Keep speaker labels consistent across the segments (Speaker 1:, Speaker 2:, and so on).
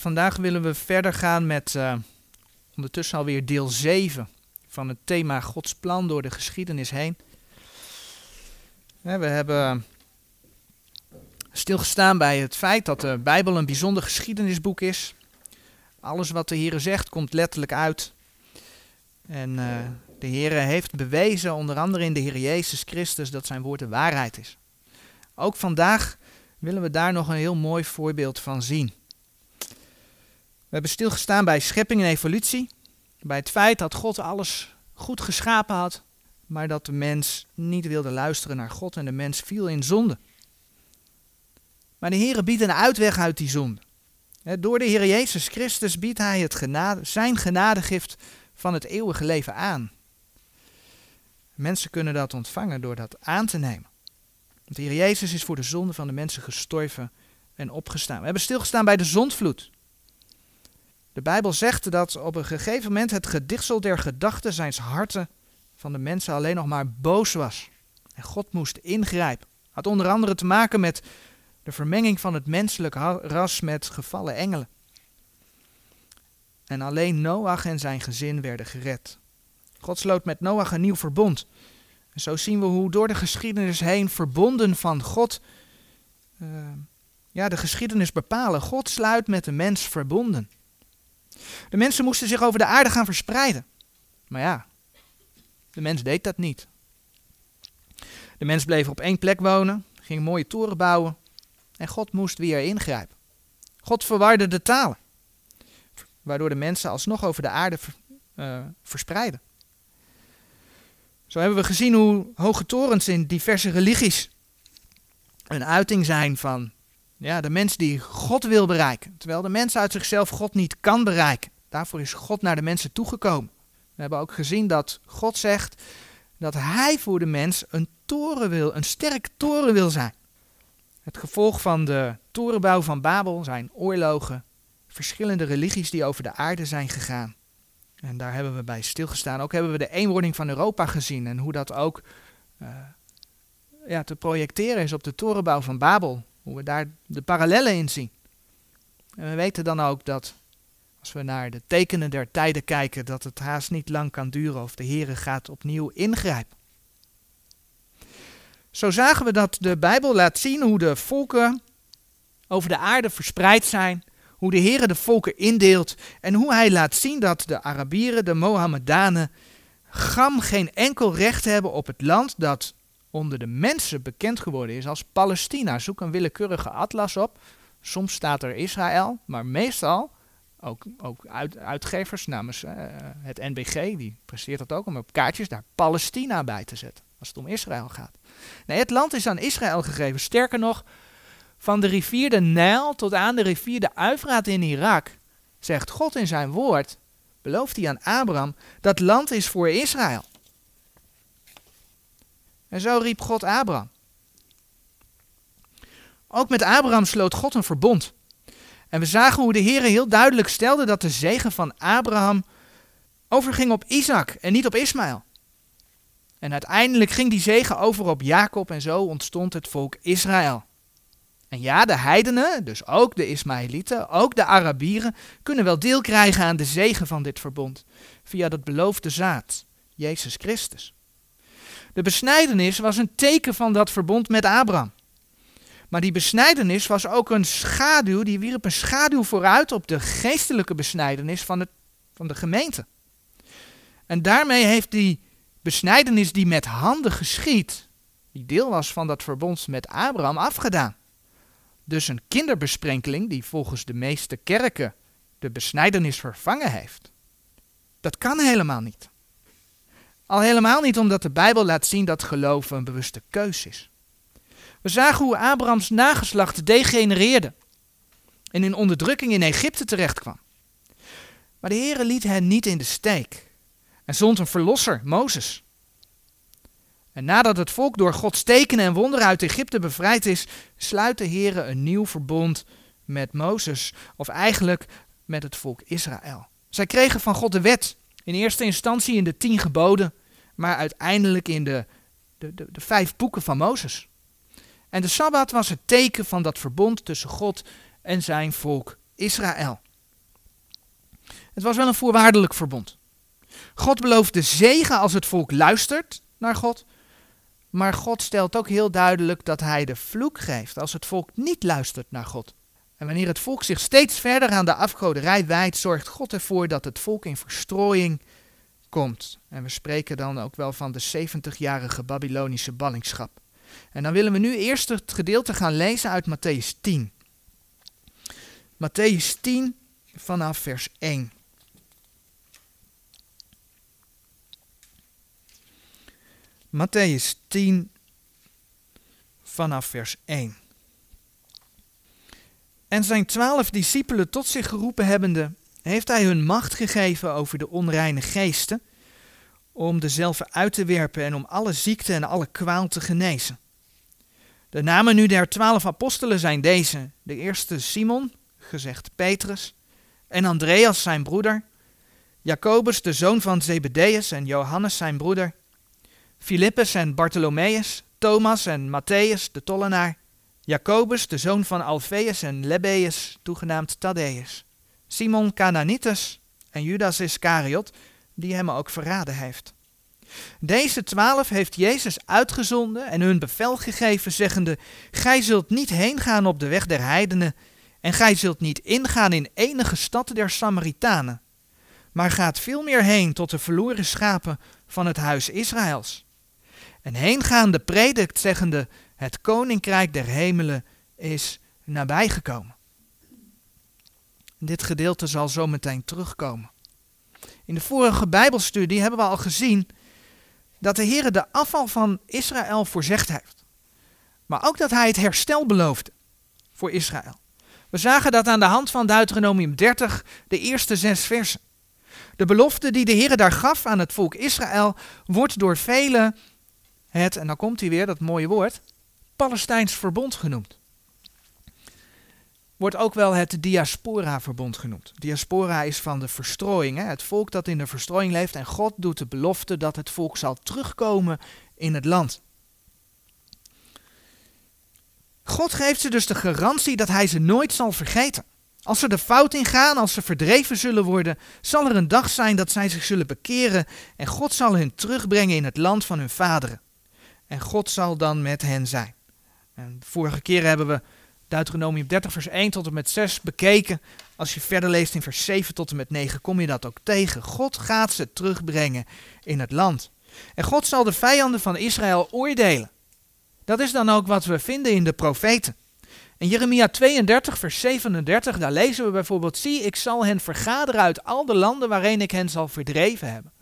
Speaker 1: Vandaag willen we verder gaan met uh, ondertussen alweer deel 7 van het thema Gods plan door de geschiedenis heen. We hebben stilgestaan bij het feit dat de Bijbel een bijzonder geschiedenisboek is. Alles wat de Heer zegt komt letterlijk uit. En uh, de Heer heeft bewezen, onder andere in de Heer Jezus Christus, dat zijn woord de waarheid is. Ook vandaag willen we daar nog een heel mooi voorbeeld van zien. We hebben stilgestaan bij schepping en evolutie. Bij het feit dat God alles goed geschapen had, maar dat de mens niet wilde luisteren naar God en de mens viel in zonde. Maar de Heer biedt een uitweg uit die zonde. Door de Heer Jezus Christus biedt Hij het genade, zijn genadegift van het eeuwige leven aan. Mensen kunnen dat ontvangen door dat aan te nemen. Want de Heer Jezus is voor de zonde van de mensen gestorven en opgestaan. We hebben stilgestaan bij de zondvloed. De Bijbel zegt dat op een gegeven moment het gedichtsel der gedachten zijns harten van de mensen alleen nog maar boos was. En God moest ingrijpen. Had onder andere te maken met de vermenging van het menselijk ras met gevallen engelen. En alleen Noach en zijn gezin werden gered. God sloot met Noach een nieuw verbond. En zo zien we hoe door de geschiedenis heen verbonden van God uh, ja, de geschiedenis bepalen. God sluit met de mens verbonden. De mensen moesten zich over de aarde gaan verspreiden. Maar ja, de mens deed dat niet. De mens bleef op één plek wonen, ging mooie toren bouwen en God moest weer ingrijpen. God verwarde de talen, waardoor de mensen alsnog over de aarde uh, verspreiden. Zo hebben we gezien hoe hoge torens in diverse religies een uiting zijn van ja, de mens die God wil bereiken. Terwijl de mens uit zichzelf God niet kan bereiken. Daarvoor is God naar de mensen toegekomen. We hebben ook gezien dat God zegt dat Hij voor de mens een toren wil, een sterk toren wil zijn. Het gevolg van de torenbouw van Babel zijn oorlogen, verschillende religies die over de aarde zijn gegaan. En daar hebben we bij stilgestaan. Ook hebben we de eenwording van Europa gezien en hoe dat ook uh, ja, te projecteren is op de torenbouw van Babel. Hoe we daar de parallellen in zien. En we weten dan ook dat als we naar de tekenen der tijden kijken, dat het haast niet lang kan duren of de Heere gaat opnieuw ingrijpen. Zo zagen we dat de Bijbel laat zien hoe de volken over de aarde verspreid zijn, hoe de Heere de volken indeelt en hoe hij laat zien dat de Arabieren, de Mohammedanen, gam geen enkel recht hebben op het land dat onder de mensen bekend geworden is als Palestina. Zoek een willekeurige atlas op. Soms staat er Israël, maar meestal ook, ook uit, uitgevers namens uh, het NBG, die presteert dat ook om op kaartjes daar Palestina bij te zetten. Als het om Israël gaat. Nee, het land is aan Israël gegeven. Sterker nog, van de rivier de Nijl tot aan de rivier de Uifraat in Irak, zegt God in zijn woord, belooft hij aan Abraham, dat land is voor Israël. En zo riep God Abraham. Ook met Abraham sloot God een verbond. En we zagen hoe de Heer heel duidelijk stelde dat de zegen van Abraham overging op Isaac en niet op Ismaël. En uiteindelijk ging die zegen over op Jacob en zo ontstond het volk Israël. En ja, de heidenen, dus ook de Ismaëlieten, ook de Arabieren, kunnen wel deel krijgen aan de zegen van dit verbond via dat beloofde zaad, Jezus Christus. De besnijdenis was een teken van dat verbond met Abraham. Maar die besnijdenis was ook een schaduw, die wierp een schaduw vooruit op de geestelijke besnijdenis van, het, van de gemeente. En daarmee heeft die besnijdenis die met handen geschiet, die deel was van dat verbond met Abraham, afgedaan. Dus een kinderbesprenkeling die volgens de meeste kerken de besnijdenis vervangen heeft. Dat kan helemaal niet. Al helemaal niet omdat de Bijbel laat zien dat geloven een bewuste keus is. We zagen hoe Abrahams nageslacht degenereerde en in onderdrukking in Egypte terechtkwam. Maar de Heere liet hen niet in de steek en zond een verlosser, Mozes. En nadat het volk door Gods tekenen en wonderen uit Egypte bevrijd is, sluit de Heere een nieuw verbond met Mozes, of eigenlijk met het volk Israël. Zij kregen van God de wet, in eerste instantie in de tien geboden, maar uiteindelijk in de, de, de, vijf boeken van Mozes. En de Sabbat was het teken van dat verbond tussen God en zijn volk Israël. Het was wel een voorwaardelijk verbond. God belooft de zegen als het volk luistert naar God, maar God stelt ook heel duidelijk dat hij de vloek geeft als het volk niet luistert naar God. En wanneer het volk zich steeds verder aan de afgoderij wijdt, zorgt God ervoor dat het volk in verstrooiing komt. En we spreken dan ook wel van de 70-jarige Babylonische ballingschap. En dan willen we nu eerst het gedeelte gaan lezen uit Matthäus 10. Matthäus 10 vanaf vers 1. Matthäus 10 vanaf vers 1. En zijn twaalf discipelen tot zich geroepen hebbende, heeft hij hun macht gegeven over de onreine geesten, om dezelfde uit te werpen en om alle ziekte en alle kwaal te genezen. De namen nu der twaalf apostelen zijn deze: de eerste Simon, gezegd Petrus, en Andreas zijn broeder, Jacobus de zoon van Zebedeus en Johannes zijn broeder, Filippus en Bartholomeus, Thomas en Matthäus de tollenaar, Jacobus de zoon van Alfeus en Lebbeus, toegenaamd Thaddeus, Simon Cananitus en Judas Iscariot, die hem ook verraden heeft. Deze twaalf heeft Jezus uitgezonden en hun bevel gegeven, zeggende: Gij zult niet heen gaan op de weg der heidenen, en gij zult niet ingaan in enige stad der Samaritanen, maar gaat veel meer heen tot de verloren schapen van het huis Israëls. En heengaande predikt, zeggende: Het koninkrijk der hemelen is nabijgekomen. Dit gedeelte zal zo meteen terugkomen. In de vorige Bijbelstudie hebben we al gezien dat de Heer de afval van Israël voorzegd heeft. Maar ook dat hij het herstel beloofde voor Israël. We zagen dat aan de hand van Deuteronomium 30, de eerste zes versen. De belofte die de Heer daar gaf aan het volk Israël wordt door velen het, en dan komt hij weer, dat mooie woord, Palestijns verbond genoemd. Wordt ook wel het diaspora-verbond genoemd. Diaspora is van de verstrooiing, hè? het volk dat in de verstrooiing leeft. En God doet de belofte dat het volk zal terugkomen in het land. God geeft ze dus de garantie dat hij ze nooit zal vergeten. Als ze de fout ingaan, als ze verdreven zullen worden, zal er een dag zijn dat zij zich zullen bekeren en God zal hen terugbrengen in het land van hun vaderen. En God zal dan met hen zijn. En de vorige keren hebben we Deuteronomium 30 vers 1 tot en met 6 bekeken. Als je verder leest in vers 7 tot en met 9 kom je dat ook tegen. God gaat ze terugbrengen in het land. En God zal de vijanden van Israël oordelen. Dat is dan ook wat we vinden in de profeten. In Jeremia 32, vers 37, daar lezen we bijvoorbeeld: Zie, ik zal hen vergaderen uit al de landen waarin ik hen zal verdreven hebben.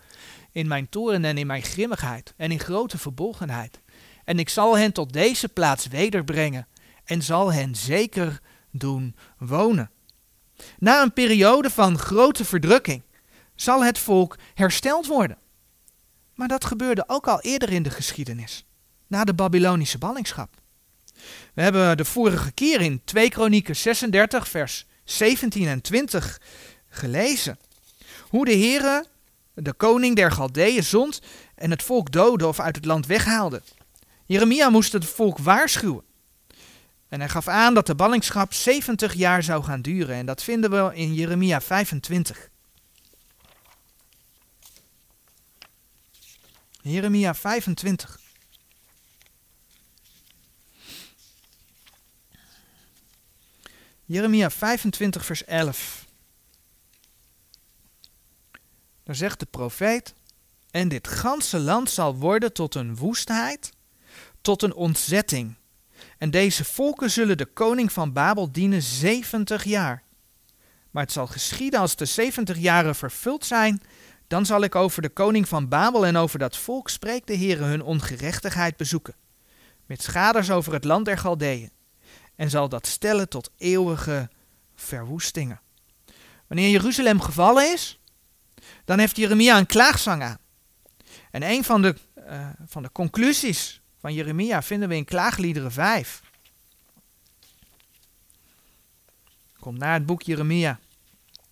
Speaker 1: In mijn toren en in mijn grimmigheid en in grote verbolgenheid. En ik zal hen tot deze plaats wederbrengen en zal hen zeker doen wonen. Na een periode van grote verdrukking zal het volk hersteld worden. Maar dat gebeurde ook al eerder in de geschiedenis, na de Babylonische ballingschap. We hebben de vorige keer in 2 Kronieken 36, vers 17 en 20 gelezen. Hoe de Heere, de koning der Galdeeën, zond en het volk doodde of uit het land weghaalde. Jeremia moest het volk waarschuwen. En hij gaf aan dat de ballingschap 70 jaar zou gaan duren. En dat vinden we in Jeremia 25. Jeremia 25. Jeremia 25, vers 11. Daar zegt de profeet: En dit ganse land zal worden tot een woestheid, tot een ontzetting. En deze volken zullen de koning van Babel dienen 70 jaar. Maar het zal geschieden als de 70 jaren vervuld zijn, dan zal ik over de koning van Babel en over dat volk, spreekt de Heer, hun ongerechtigheid bezoeken. Met schaders over het land der Galdeeën en zal dat stellen tot eeuwige verwoestingen. Wanneer Jeruzalem gevallen is, dan heeft Jeremia een klaagzang aan. En een van de, uh, van de conclusies van Jeremia vinden we in Klaagliederen 5. Komt naar het boek Jeremia,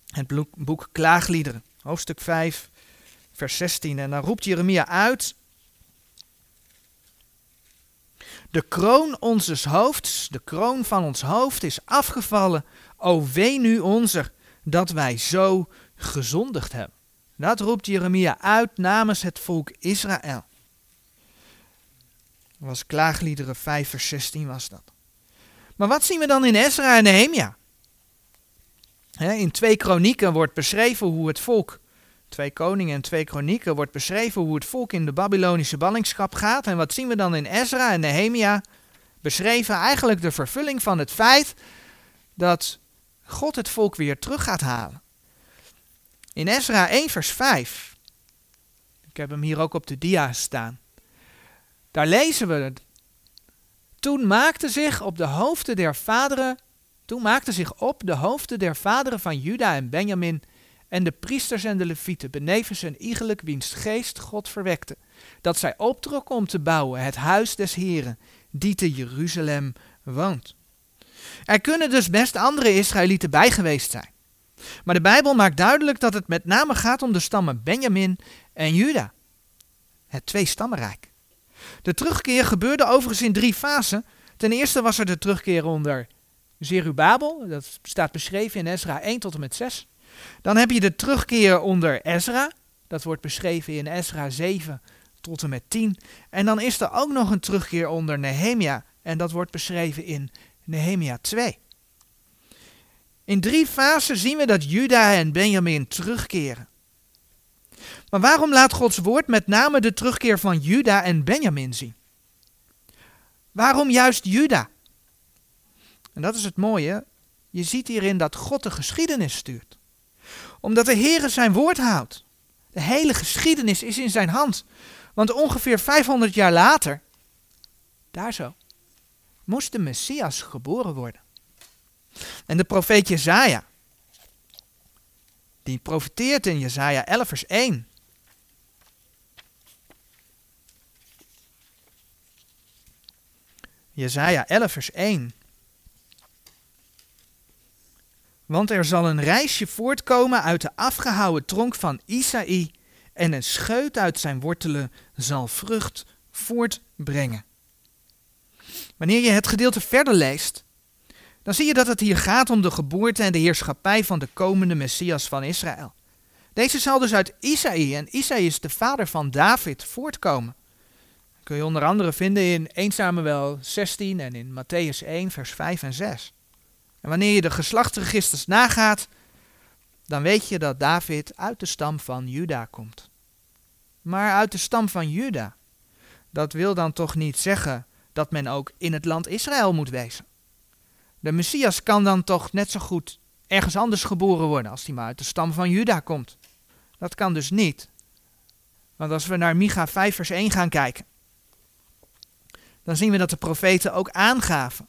Speaker 1: het boek, Klaagliederen, hoofdstuk 5, vers 16. En dan roept Jeremia uit de kroon onzes hoofds, de kroon van ons hoofd is afgevallen O wee nu onze, dat wij zo gezondigd hebben. Dat roept Jeremia uit namens het volk Israël. Dat was klaagliederen 5 vers 16 was dat. Maar wat zien we dan in Ezra en Nehemia? in twee kronieken wordt beschreven hoe het volk, twee koningen en twee kronieken, wordt beschreven hoe het volk in de Babylonische ballingschap gaat. En wat zien we dan in Ezra en Nehemia? Beschreven eigenlijk de vervulling van het feit dat God het volk weer terug gaat halen. In Ezra 1 vers 5, ik heb hem hier ook op de dia staan, daar lezen we het. Toen maakte zich op de hoofden der vaderen toen maakten zich op de hoofden der vaderen van Juda en Benjamin en de priesters en de levieten, benevens een iegelijk wiens geest God verwekte, dat zij optrokken om te bouwen het huis des Heren, die te Jeruzalem woont. Er kunnen dus best andere Israëlieten bij geweest zijn. Maar de Bijbel maakt duidelijk dat het met name gaat om de stammen Benjamin en Juda. Het twee-stammenrijk. De terugkeer gebeurde overigens in drie fasen. Ten eerste was er de terugkeer onder Zerubabel, dat staat beschreven in Ezra 1 tot en met 6. Dan heb je de terugkeer onder Ezra, dat wordt beschreven in Ezra 7 tot en met 10. En dan is er ook nog een terugkeer onder Nehemia, en dat wordt beschreven in Nehemia 2. In drie fasen zien we dat Juda en Benjamin terugkeren. Maar waarom laat Gods woord met name de terugkeer van Juda en Benjamin zien? Waarom juist Juda? En dat is het mooie. Je ziet hierin dat God de geschiedenis stuurt. Omdat de Heer zijn woord houdt. De hele geschiedenis is in zijn hand. Want ongeveer 500 jaar later, daar zo, moest de Messias geboren worden. En de profeet Jezaja, die profeteert in Jezaja 11 vers 1. Jezaja 11 vers 1. Want er zal een reisje voortkomen uit de afgehouwen tronk van Isaï, en een scheut uit zijn wortelen zal vrucht voortbrengen. Wanneer je het gedeelte verder leest, dan zie je dat het hier gaat om de geboorte en de heerschappij van de komende Messias van Israël. Deze zal dus uit Isaï, en Isaï is de vader van David, voortkomen. Kun je onder andere vinden in 1 Samuel 16 en in Matthäus 1, vers 5 en 6. En wanneer je de geslachtsregisters nagaat, dan weet je dat David uit de stam van Juda komt. Maar uit de stam van Juda, dat wil dan toch niet zeggen dat men ook in het land Israël moet wezen. De Messias kan dan toch net zo goed ergens anders geboren worden als hij maar uit de stam van Juda komt. Dat kan dus niet. Want als we naar Micha 5 vers 1 gaan kijken, dan zien we dat de profeten ook aangaven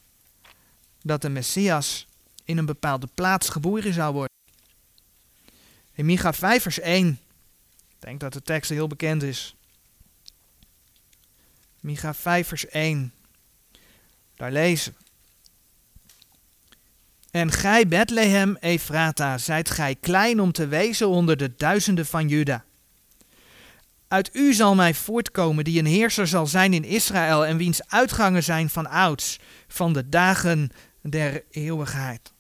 Speaker 1: dat de Messias in een bepaalde plaats geboren zou worden. In Micha 5 vers 1, ik denk dat de tekst heel bekend is. Micha 5 vers 1, daar lezen we. En gij Bethlehem Efrata, zijt gij klein om te wezen onder de duizenden van Juda. Uit u zal mij voortkomen die een heerser zal zijn in Israël en wiens uitgangen zijn van ouds, van de dagen der eeuwigheid.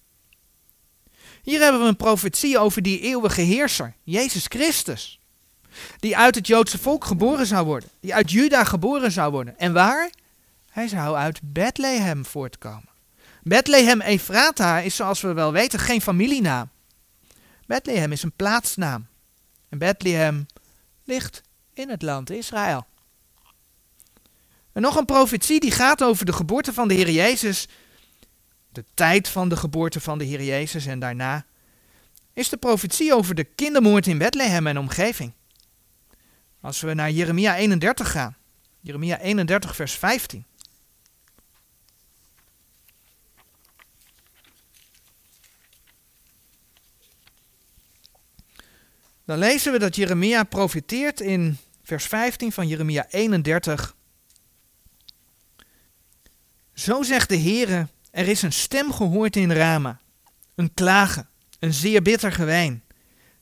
Speaker 1: Hier hebben we een profetie over die eeuwige heerser, Jezus Christus. Die uit het Joodse volk geboren zou worden. Die uit Juda geboren zou worden. En waar? Hij zou uit Bethlehem voortkomen. Bethlehem Efrata is zoals we wel weten geen familienaam. Bethlehem is een plaatsnaam. En Bethlehem ligt in het land Israël. En nog een profetie die gaat over de geboorte van de Heer Jezus de tijd van de geboorte van de Heer Jezus en daarna, is de profetie over de kindermoord in Bethlehem en omgeving. Als we naar Jeremia 31 gaan, Jeremia 31 vers 15. Dan lezen we dat Jeremia profeteert in vers 15 van Jeremia 31. Zo zegt de Heere, er is een stem gehoord in Rama, een klagen, een zeer bitter gewijn.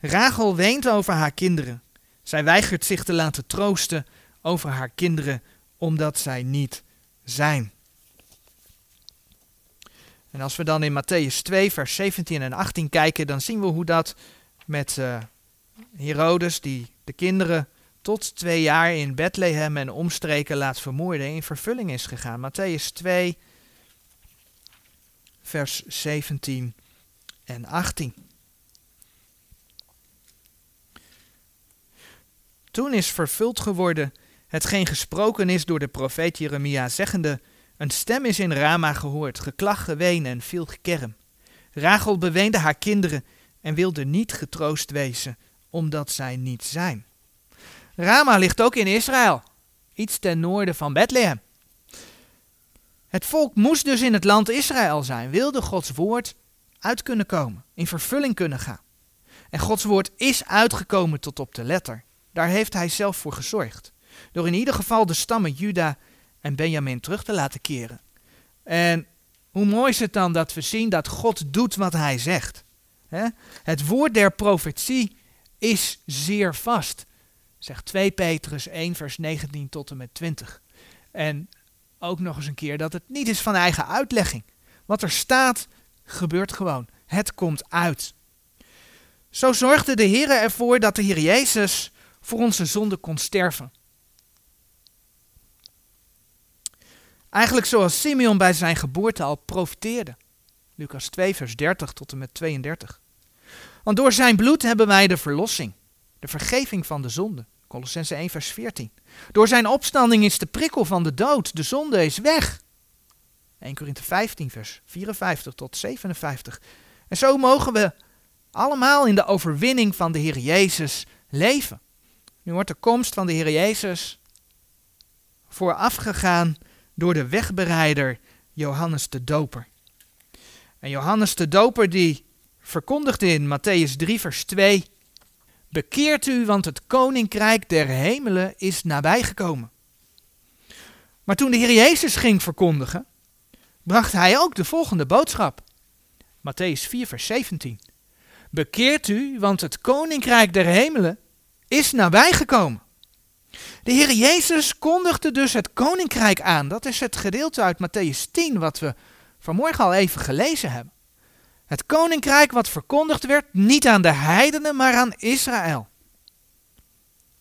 Speaker 1: Rachel weent over haar kinderen. Zij weigert zich te laten troosten over haar kinderen, omdat zij niet zijn. En als we dan in Matthäus 2, vers 17 en 18 kijken, dan zien we hoe dat met uh, Herodes, die de kinderen tot twee jaar in Bethlehem en omstreken laat vermoorden, in vervulling is gegaan. Matthäus 2, vers 17 en 18. Toen is vervuld geworden hetgeen gesproken is door de profeet Jeremia, zeggende: Een stem is in Rama gehoord, geklag, geween en veel gekerm. Rachel beweende haar kinderen en wilde niet getroost wezen, omdat zij niet zijn. Rama ligt ook in Israël, iets ten noorden van Bethlehem. Het volk moest dus in het land Israël zijn, wilde Gods woord uit kunnen komen, in vervulling kunnen gaan. En Gods woord is uitgekomen tot op de letter. Daar heeft hij zelf voor gezorgd. Door in ieder geval de stammen Juda en Benjamin terug te laten keren. En hoe mooi is het dan dat we zien dat God doet wat hij zegt. Het woord der profetie is zeer vast. Zegt 2 Petrus 1 vers 19 tot en met 20. En ook nog eens een keer dat het niet is van eigen uitlegging. Wat er staat, gebeurt gewoon. Het komt uit. Zo zorgde de Heer ervoor dat de Heer Jezus voor onze zonde kon sterven. Eigenlijk zoals Simeon bij zijn geboorte al profiteerde. Lucas 2, vers 30 tot en met 32. Want door zijn bloed hebben wij de verlossing, de vergeving van de zonde. Colossense 1, vers 14. Door zijn opstanding is de prikkel van de dood, de zonde is weg. 1 Korinthe 15, vers 54 tot 57. En zo mogen we allemaal in de overwinning van de Heer Jezus leven. Nu wordt de komst van de Heer Jezus voorafgegaan door de wegbereider Johannes de Doper. En Johannes de Doper die verkondigde in Matthäus 3 vers 2 Bekeert u, want het koninkrijk der hemelen is nabijgekomen. Maar toen de Heer Jezus ging verkondigen, bracht hij ook de volgende boodschap. Matthäus 4 vers 17 Bekeert u, want het koninkrijk der hemelen is nabijgekomen. De Heer Jezus kondigde dus het koninkrijk aan. Dat is het gedeelte uit Matthäus 10 wat we vanmorgen al even gelezen hebben. Het koninkrijk wat verkondigd werd, niet aan de heidenen, maar aan Israël.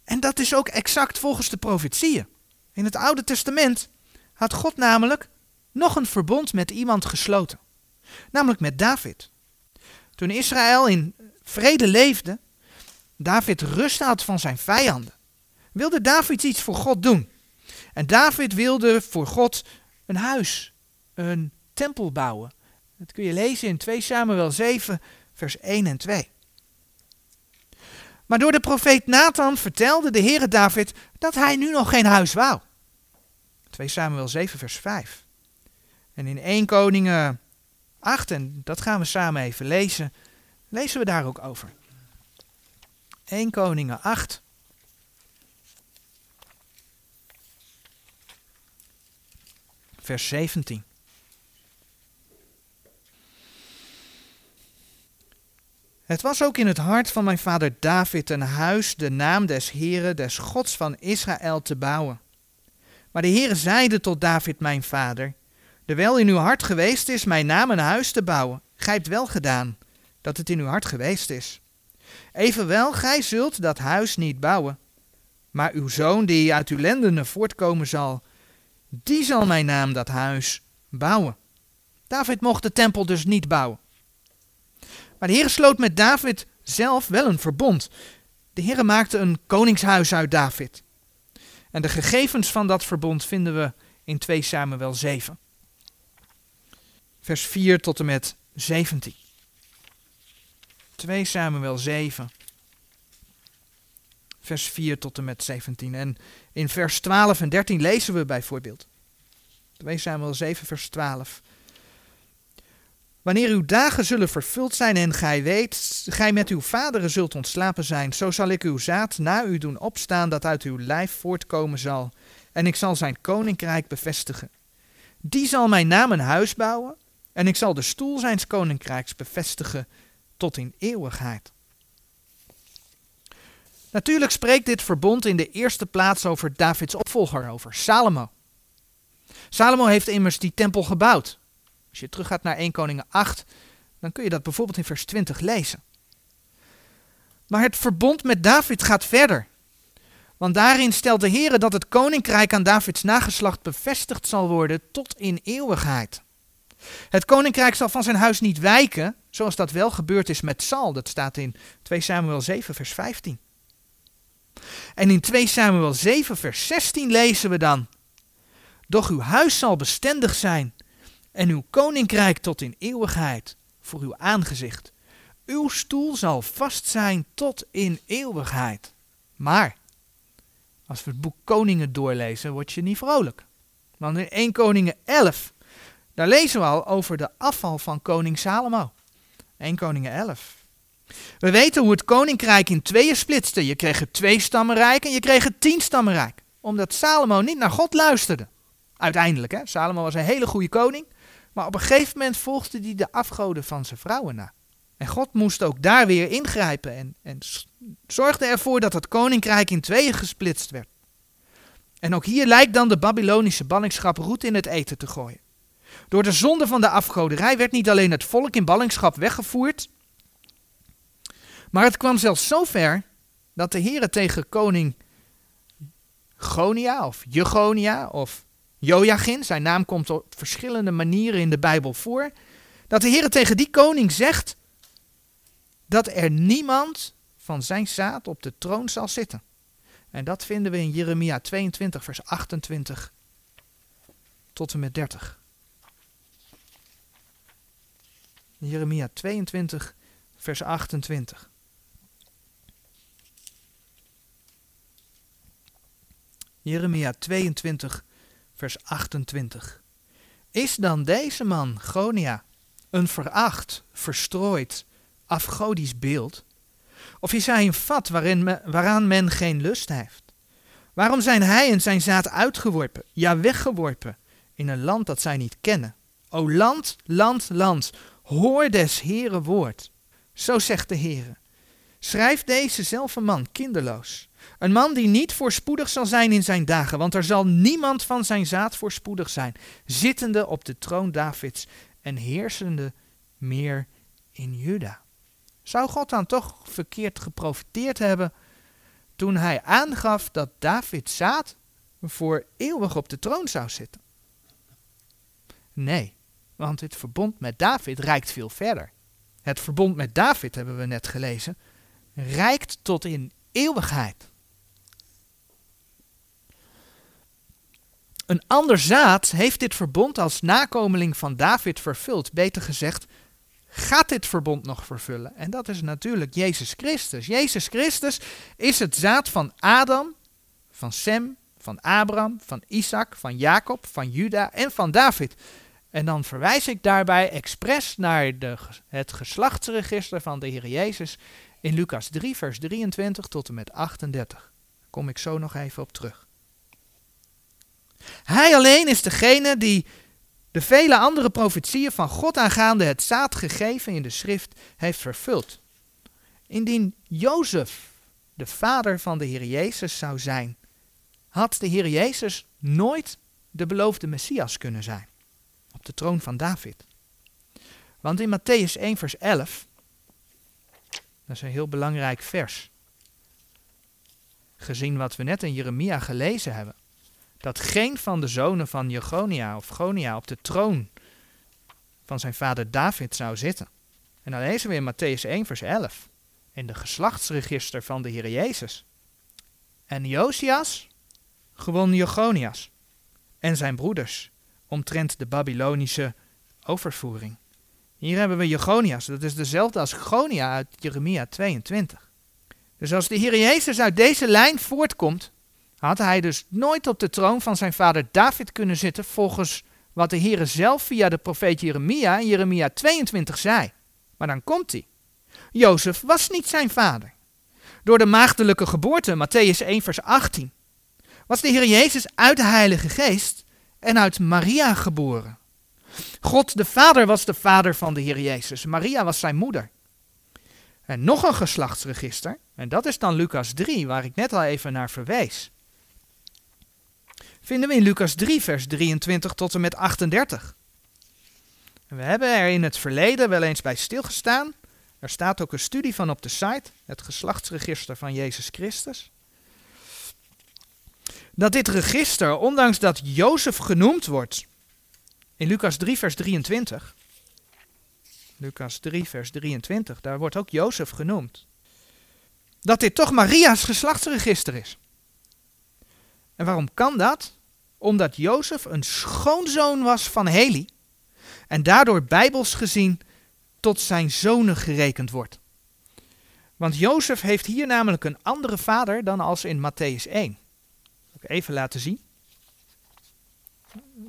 Speaker 1: En dat is ook exact volgens de profetieën. In het Oude Testament had God namelijk nog een verbond met iemand gesloten. Namelijk met David. Toen Israël in vrede leefde, David rust had van zijn vijanden, wilde David iets voor God doen. En David wilde voor God een huis, een tempel bouwen. Dat kun je lezen in 2 Samuel 7, vers 1 en 2. Maar door de profeet Nathan vertelde de Heere David dat hij nu nog geen huis wou. 2 Samuel 7, vers 5. En in 1 Koningen 8, en dat gaan we samen even lezen, lezen we daar ook over. 1 Koningen 8. Vers 17. Het was ook in het hart van mijn vader David een huis, de naam des Heren, des Gods van Israël, te bouwen. Maar de Heere zeide tot David, mijn vader, Terwijl in uw hart geweest is mijn naam een huis te bouwen, gij hebt wel gedaan dat het in uw hart geweest is. Evenwel, gij zult dat huis niet bouwen. Maar uw zoon, die uit uw lendenen voortkomen zal, die zal mijn naam dat huis bouwen. David mocht de tempel dus niet bouwen. Maar de Heer sloot met David zelf wel een verbond. De Heer maakte een koningshuis uit David. En de gegevens van dat verbond vinden we in 2 Samuel 7. Vers 4 tot en met 17. 2 Samuel 7, vers 4 tot en met 17. En in vers 12 en 13 lezen we bijvoorbeeld. 2 Samuel 7, vers 12. Wanneer uw dagen zullen vervuld zijn en gij weet, gij met uw vaderen zult ontslapen zijn, zo zal ik uw zaad na u doen opstaan dat uit uw lijf voortkomen zal, en ik zal zijn koninkrijk bevestigen. Die zal mijn naam een huis bouwen, en ik zal de stoel zijns koninkrijks bevestigen tot in eeuwigheid. Natuurlijk spreekt dit verbond in de eerste plaats over Davids opvolger, over Salomo. Salomo heeft immers die tempel gebouwd. Als je teruggaat naar 1 Koningen 8, dan kun je dat bijvoorbeeld in vers 20 lezen. Maar het verbond met David gaat verder. Want daarin stelt de Heer dat het koninkrijk aan Davids nageslacht bevestigd zal worden tot in eeuwigheid. Het koninkrijk zal van zijn huis niet wijken, zoals dat wel gebeurd is met Saul. Dat staat in 2 Samuel 7, vers 15. En in 2 Samuel 7, vers 16 lezen we dan: Doch uw huis zal bestendig zijn, en uw koninkrijk tot in eeuwigheid voor uw aangezicht. Uw stoel zal vast zijn tot in eeuwigheid. Maar, als we het boek Koningen doorlezen, word je niet vrolijk. Want in 1 Koningen 11, daar lezen we al over de afval van koning Salomo. 1 Koningen 11. We weten hoe het koninkrijk in tweeën splitste. Je kreeg het twee stammenrijk en je kreeg het tien stammenrijk. Omdat Salomo niet naar God luisterde. Uiteindelijk, hè. Salomo was een hele goede koning. Maar op een gegeven moment volgde hij de afgoden van zijn vrouwen na. En God moest ook daar weer ingrijpen en, en zorgde ervoor dat het koninkrijk in tweeën gesplitst werd. En ook hier lijkt dan de Babylonische ballingschap roet in het eten te gooien. Door de zonde van de afgoderij werd niet alleen het volk in ballingschap weggevoerd, maar het kwam zelfs zo ver dat de heren tegen koning Gonia of Jegonia of Joachim, zijn naam komt op verschillende manieren in de Bijbel voor, dat de heren tegen die koning zegt dat er niemand van zijn zaad op de troon zal zitten. En dat vinden we in Jeremia 22, vers 28 tot en met 30. Jeremia 22, vers 28. Jeremia 22, vers 28. Is dan deze man, Gonia, een veracht, verstrooid, afgodisch beeld? Of is hij een vat waarin waaraan men geen lust heeft? Waarom zijn hij en zijn zaad uitgeworpen, ja weggeworpen, in een land dat zij niet kennen? O land, land, land, hoor des Heere woord. Zo zegt de Heere. Schrijf dezezelfde man kinderloos. Een man die niet voorspoedig zal zijn in zijn dagen, want er zal niemand van zijn zaad voorspoedig zijn, zittende op de troon Davids en heersende meer in Juda. Zou God dan toch verkeerd geprofiteerd hebben toen hij aangaf dat Davids zaad voor eeuwig op de troon zou zitten? Nee, want het verbond met David reikt veel verder. Het verbond met David, hebben we net gelezen, reikt tot in eeuwigheid. Een ander zaad heeft dit verbond als nakomeling van David vervuld. Beter gezegd, gaat dit verbond nog vervullen? En dat is natuurlijk Jezus Christus. Jezus Christus is het zaad van Adam, van Sem, van Abraham, van Isaac, van Jacob, van Juda en van David. En dan verwijs ik daarbij expres naar de, het geslachtsregister van de Heer Jezus in Lucas 3, vers 23 tot en met 38. Daar kom ik zo nog even op terug. Hij alleen is degene die de vele andere profetieën van God aangaande het zaad gegeven in de schrift heeft vervuld. Indien Jozef de vader van de Heer Jezus zou zijn, had de Heer Jezus nooit de beloofde Messias kunnen zijn op de troon van David. Want in Matthäus 1 vers 11, dat is een heel belangrijk vers, gezien wat we net in Jeremia gelezen hebben, dat geen van de zonen van Jegonia of Gonia op de troon van zijn vader David zou zitten. En dan lezen we in Matthäus 1 vers 11, in de geslachtsregister van de Heer Jezus. En Josias gewon Jegonias en zijn broeders omtrent de Babylonische overvoering. Hier hebben we Jegonias, dat is dezelfde als Gonia uit Jeremia 22. Dus als de Heer Jezus uit deze lijn voortkomt, had hij dus nooit op de troon van zijn vader David kunnen zitten volgens wat de Heer zelf via de profeet Jeremia in Jeremia 22 zei. Maar dan komt hij. Jozef was niet zijn vader. Door de maagdelijke geboorte, Matthäus 1 vers 18, was de Heer Jezus uit de Heilige Geest en uit Maria geboren. God de Vader was de vader van de Heer Jezus. Maria was zijn moeder. En nog een geslachtsregister, en dat is dan Lucas 3, waar ik net al even naar verwees. Vinden we in Lucas 3, vers 23 tot en met 38. we hebben er in het verleden wel eens bij stilgestaan. Er staat ook een studie van op de site, het geslachtsregister van Jezus Christus. Dat dit register, ondanks dat Jozef genoemd wordt in Lucas 3, vers 23. Lucas 3, vers 23, daar wordt ook Jozef genoemd. Dat dit toch Maria's geslachtsregister is. En waarom kan dat? Omdat Jozef een schoonzoon was van Heli en daardoor bijbels gezien tot zijn zonen gerekend wordt. Want Jozef heeft hier namelijk een andere vader dan als in Matthäus 1. Ik even laten zien.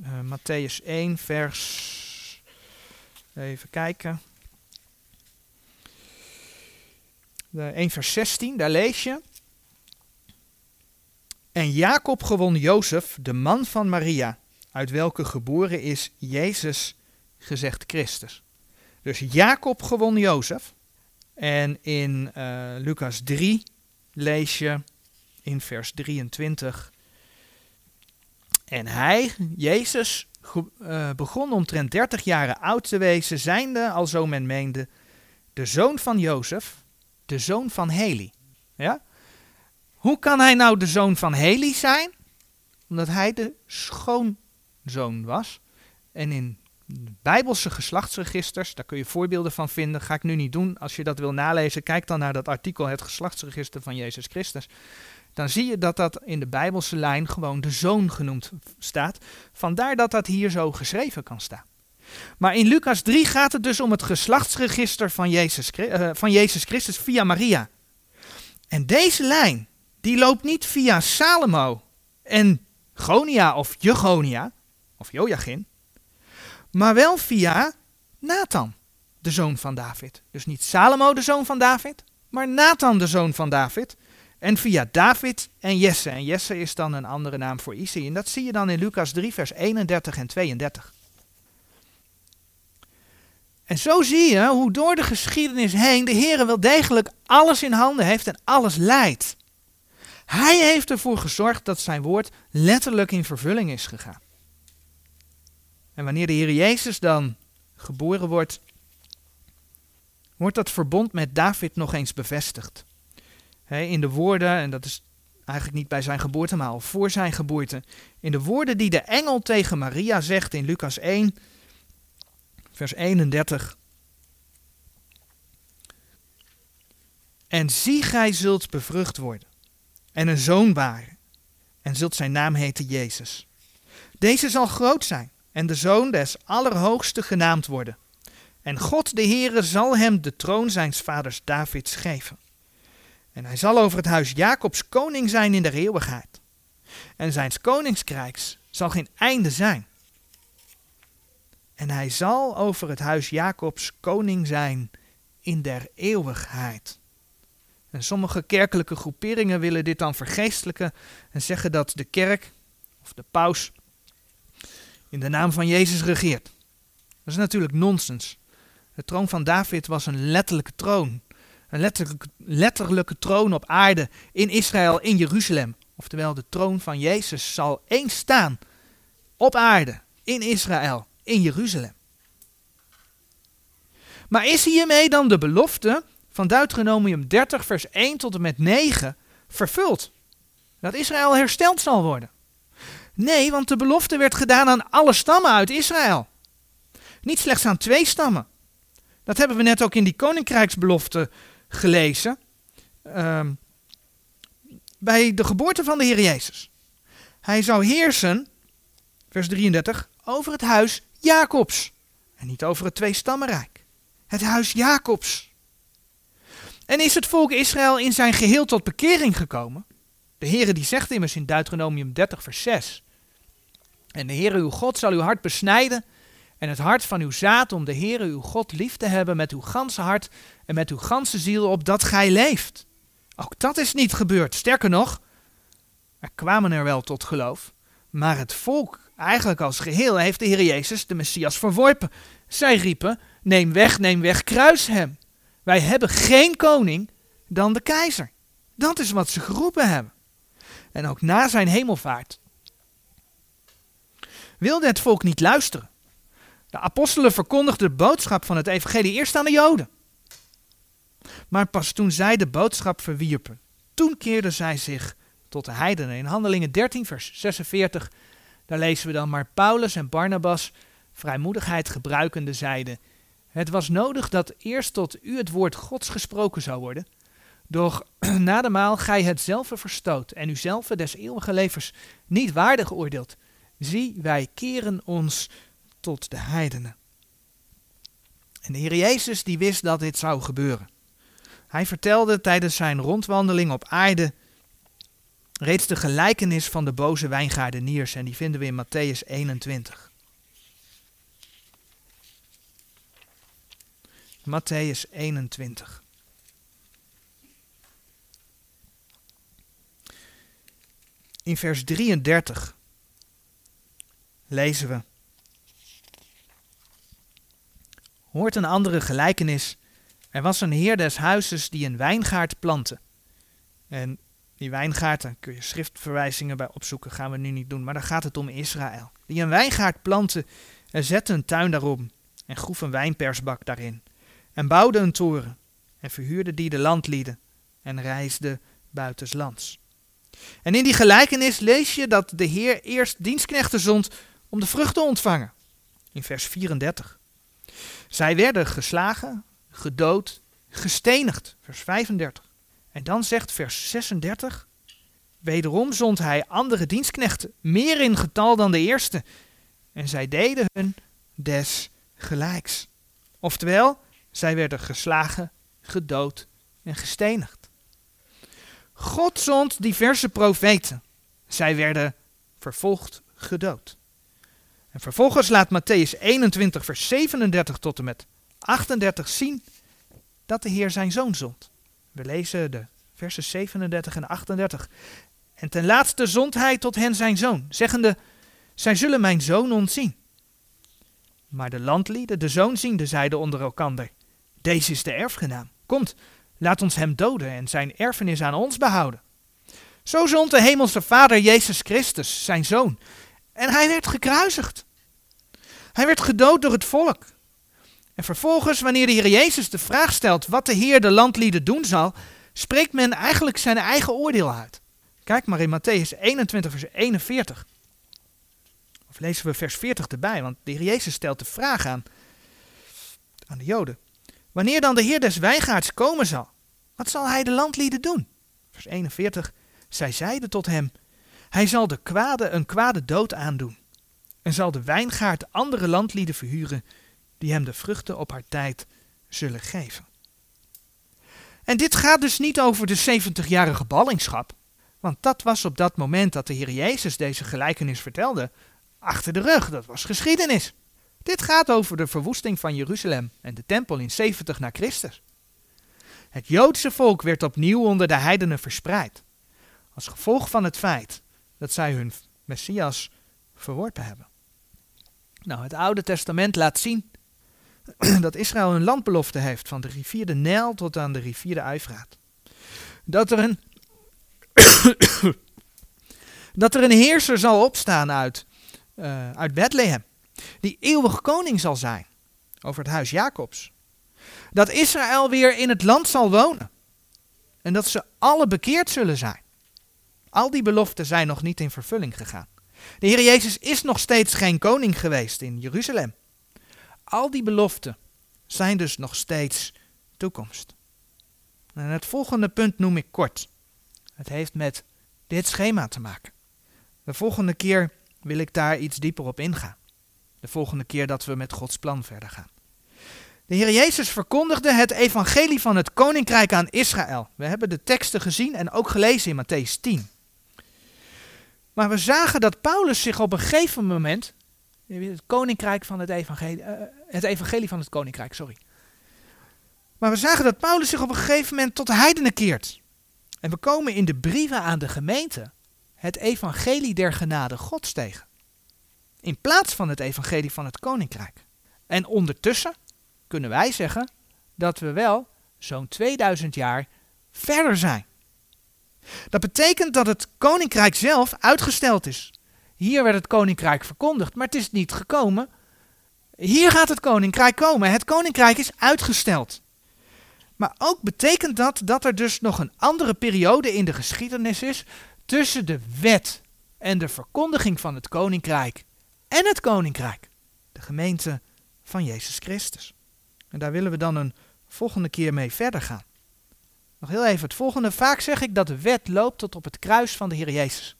Speaker 1: Uh, Matthäus 1, vers. Even kijken. De 1 vers 16, daar lees je. En Jacob gewon Jozef, de man van Maria, uit welke geboren is Jezus, gezegd Christus. Dus Jacob gewon Jozef. En in uh, Lucas 3 lees je in vers 23. En hij, Jezus, uh, begon omtrent 30 jaren oud te wezen, zijnde, al zo men meende, de zoon van Jozef, de zoon van Heli. Ja? Hoe kan hij nou de zoon van Heli zijn? Omdat hij de schoonzoon was. En in Bijbelse geslachtsregisters, daar kun je voorbeelden van vinden, ga ik nu niet doen. Als je dat wil nalezen, kijk dan naar dat artikel Het geslachtsregister van Jezus Christus. Dan zie je dat dat in de Bijbelse lijn gewoon de zoon genoemd staat. Vandaar dat dat hier zo geschreven kan staan. Maar in Lucas 3 gaat het dus om het geslachtsregister van Jezus, uh, van Jezus Christus via Maria. En deze lijn, die loopt niet via Salomo en Gonia of Jegonia of Joachim, maar wel via Nathan, de zoon van David. Dus niet Salomo, de zoon van David, maar Nathan, de zoon van David. En via David en Jesse. En Jesse is dan een andere naam voor Isi. En dat zie je dan in Lucas 3, vers 31 en 32. En zo zie je hoe door de geschiedenis heen de Heer wel degelijk alles in handen heeft en alles leidt. Hij heeft ervoor gezorgd dat zijn woord letterlijk in vervulling is gegaan. En wanneer de Heer Jezus dan geboren wordt, wordt dat verbond met David nog eens bevestigd. in de woorden, en dat is eigenlijk niet bij zijn geboorte, maar al voor zijn geboorte. In de woorden die de engel tegen Maria zegt in Lucas 1, vers 31. En zie, gij zult bevrucht worden en een zoon baren en zult zijn naam heten Jezus. Deze zal groot zijn en de zoon des Allerhoogste genaamd worden. En God de Heere zal hem de troon zijns vaders Davids geven. En hij zal over het huis Jacobs koning zijn in de eeuwigheid. En zijns koningskrijks zal geen einde zijn. En hij zal over het huis Jacobs koning zijn in der eeuwigheid. En sommige kerkelijke groeperingen willen dit dan vergeestelijken en zeggen dat de kerk of de paus in de naam van Jezus regeert. Dat is natuurlijk nonsens. De troon van David was een letterlijke troon. Een letterlijke, letterlijke troon op aarde in Israël, in Jeruzalem. Oftewel, de troon van Jezus zal eens staan op aarde, in Israël, in Jeruzalem. Maar is hiermee dan de belofte van Deuteronomium 30, vers 1 tot en met 9 vervuld? Dat Israël hersteld zal worden. Nee, want de belofte werd gedaan aan alle stammen uit Israël. Niet slechts aan twee stammen. Dat hebben we net ook in die koninkrijksbelofte gelezen. Uh, bij de geboorte van de Heer Jezus. Hij zou heersen, vers 33, over het huis Jacobs. En niet over het twee-stammenrijk. Het huis Jacobs. En is het volk Israël in zijn geheel tot bekering gekomen? De Heere die zegt immers in Deuteronomium 30 vers 6. En de Heere uw God zal uw hart besnijden en het hart van uw zaad om de Heere uw God lief te hebben met uw ganse hart en met uw ganse ziel, opdat gij leeft. Ook dat is niet gebeurd. Sterker nog, er kwamen er wel tot geloof, maar het volk, eigenlijk als geheel, heeft de Heer Jezus, de Messias, verworpen. Zij riepen, neem weg, neem weg, kruis hem. Wij hebben geen koning dan de keizer. Dat is wat ze geroepen hebben. En ook na zijn hemelvaart wilde het volk niet luisteren. De apostelen verkondigden de boodschap van het evangelie eerst aan de Joden. Maar pas toen zij de boodschap verwierpen, toen keerden zij zich tot de heidenen. In Handelingen 13, vers 46, daar lezen we dan, maar Paulus en Barnabas, vrijmoedigheid gebruikende, zeiden, het was nodig dat eerst tot u het woord Gods gesproken zou worden, doch na gij het zelf verstoot en u zelf des eeuwige levens niet waardig oordeelt. Zie, wij keren ons tot de heidenen. En de Heer Jezus die wist dat dit zou gebeuren. Hij vertelde tijdens zijn rondwandeling op aarde reeds de gelijkenis van de boze wijngaardeniers en die vinden we in Matthäus 21. Matthäus 21. In vers 33 lezen we. Hoort een andere gelijkenis. Er was een heer des huizes die een wijngaard plantte. En die wijngaard, daar kun je schriftverwijzingen bij opzoeken, gaan we nu niet doen, maar dan gaat het om Israël. Die een wijngaard plantte en zette een tuin daarom en groef een wijnpersbak daarin. En bouwde een toren en verhuurde die de landlieden en reisde buitenslands. En in die gelijkenis lees je dat de Heer eerst dienstknechten zond om de vrucht te ontvangen. In vers 34. Zij werden geslagen, gedood, gestenigd. Vers 35. En dan zegt vers 36. Wederom zond hij andere dienstknechten, meer in getal dan de eerste. En zij deden hun des gelijks. Oftewel, zij werden geslagen, gedood en gestenigd. God zond diverse profeten. Zij werden vervolgd, gedood. En vervolgens laat Matthäus 21, vers 37 tot en met 38 zien dat de Heer zijn zoon zond. We lezen de versen 37 en 38. En ten laatste zond hij tot hen zijn zoon, zeggende, zij zullen mijn zoon ontzien. Maar de landlieden, de zoon ziende, zeiden onder elkander, deze is de erfgenaam. Komt, laat ons hem doden en zijn erfenis aan ons behouden. Zo zond de hemelse Vader Jezus Christus, zijn zoon, en hij werd gekruisigd. Hij werd gedood door het volk. En vervolgens, wanneer de Heer Jezus de vraag stelt wat de Heer de landlieden doen zal, spreekt men eigenlijk zijn eigen oordeel uit. Kijk maar in Matthäus 21, vers 41. Of lezen we vers 40 erbij, want de Heer Jezus stelt de vraag aan, aan de Joden. Wanneer dan de Heer des wijngaards komen zal, wat zal hij de landlieden doen? Vers 41. Zij zeiden tot hem, hij zal de kwade een kwade dood aandoen en zal de wijngaard andere landlieden verhuren die hem de vruchten op haar tijd zullen geven. En dit gaat dus niet over de 70-jarige ballingschap, want dat was op dat moment dat de Heer Jezus deze gelijkenis vertelde, achter de rug, dat was geschiedenis. Dit gaat over de verwoesting van Jeruzalem en de tempel in 70 na Christus. Het Joodse volk werd opnieuw onder de heidenen verspreid, als gevolg van het feit dat zij hun Messias verworpen hebben. Nou, het Oude Testament laat zien dat Israël een landbelofte heeft van de rivier de Nijl tot aan de rivier de Uifraat. Dat er een, dat er een heerser zal opstaan uit, uh, uit Bethlehem, die eeuwig koning zal zijn over het huis Jacobs. Dat Israël weer in het land zal wonen en dat ze alle bekeerd zullen zijn. Al die beloften zijn nog niet in vervulling gegaan. De Heer Jezus is nog steeds geen koning geweest in Jeruzalem. Al die beloften zijn dus nog steeds toekomst. En het volgende punt noem ik kort. Het heeft met dit schema te maken. De volgende keer wil ik daar iets dieper op ingaan. De volgende keer dat we met Gods plan verder gaan. De Heer Jezus verkondigde het evangelie van het koninkrijk aan Israël. We hebben de teksten gezien en ook gelezen in Matthäus 10. Maar we zagen dat Paulus zich op een gegeven moment, het koninkrijk van het evangelie, uh, het evangelie van het koninkrijk, sorry. Maar we zagen dat Paulus zich op een gegeven moment tot de heidenen keert. En we komen in de brieven aan de gemeente het evangelie der genade Gods tegen. In plaats van het evangelie van het koninkrijk. En ondertussen kunnen wij zeggen dat we wel zo'n 2000 jaar verder zijn. Dat betekent dat het koninkrijk zelf uitgesteld is. Hier werd het koninkrijk verkondigd, maar het is niet gekomen Hier gaat het koninkrijk komen. Het koninkrijk is uitgesteld. Maar ook betekent dat dat er dus nog een andere periode in de geschiedenis is tussen de wet en de verkondiging van het koninkrijk en het koninkrijk, de gemeente van Jezus Christus. En daar willen we dan een volgende keer mee verder gaan. Nog heel even het volgende. Vaak zeg ik dat de wet loopt tot op het kruis van de Heer Jezus.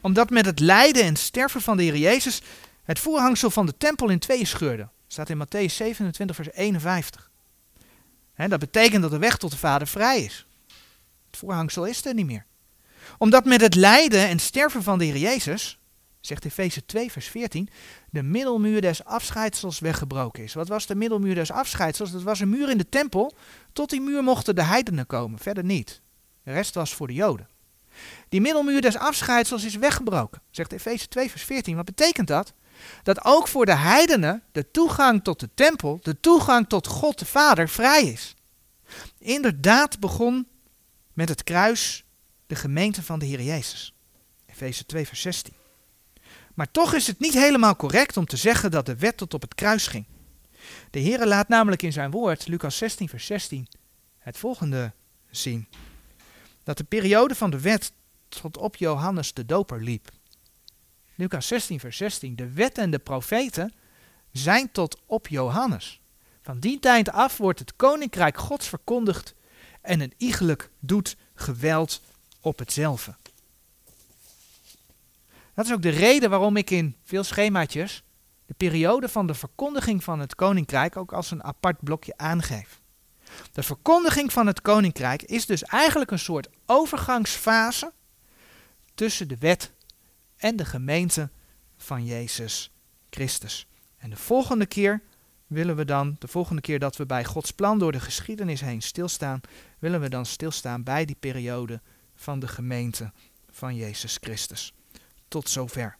Speaker 1: Omdat met het lijden en sterven van de Heer Jezus het voorhangsel van de tempel in tweeën scheurde. Staat in Matthäus 27, vers 51. dat betekent dat de weg tot de Vader vrij is. Het voorhangsel is er niet meer. Omdat met het lijden en sterven van de Heer Jezus, zegt Efeze 2, vers 14, de middelmuur des afscheidsels weggebroken is. Wat was de middelmuur des afscheidsels? Dat was een muur in de tempel. Tot die muur mochten de heidenen komen, verder niet. De rest was voor de Joden. Die middelmuur des afscheidsels is weggebroken, zegt Efeze 2, vers 14. Wat betekent dat? Dat ook voor de heidenen de toegang tot de tempel, de toegang tot God de Vader vrij is. Inderdaad begon met het kruis de gemeente van de Heer Jezus. Efeze 2, vers 16. Maar toch is het niet helemaal correct om te zeggen dat de wet tot op het kruis ging. De Heere laat namelijk in zijn woord, Lucas 16, vers 16, het volgende zien. Dat de periode van de wet tot op Johannes de Doper liep. Lucas 16, vers 16. De wet en de profeten zijn tot op Johannes. Van die tijd af wordt het koninkrijk Gods verkondigd en een iegelijk doet geweld op hetzelfde. Dat is ook de reden waarom ik in veel schemaatjes de periode van de verkondiging van het koninkrijk ook als een apart blokje aangeef. De verkondiging van het koninkrijk is dus eigenlijk een soort overgangsfase tussen de wet en de gemeente van Jezus Christus. En de volgende keer willen we dan, de volgende keer dat we bij Gods plan door de geschiedenis heen stilstaan, willen we dan stilstaan bij die periode van de gemeente van Jezus Christus. Tot zover.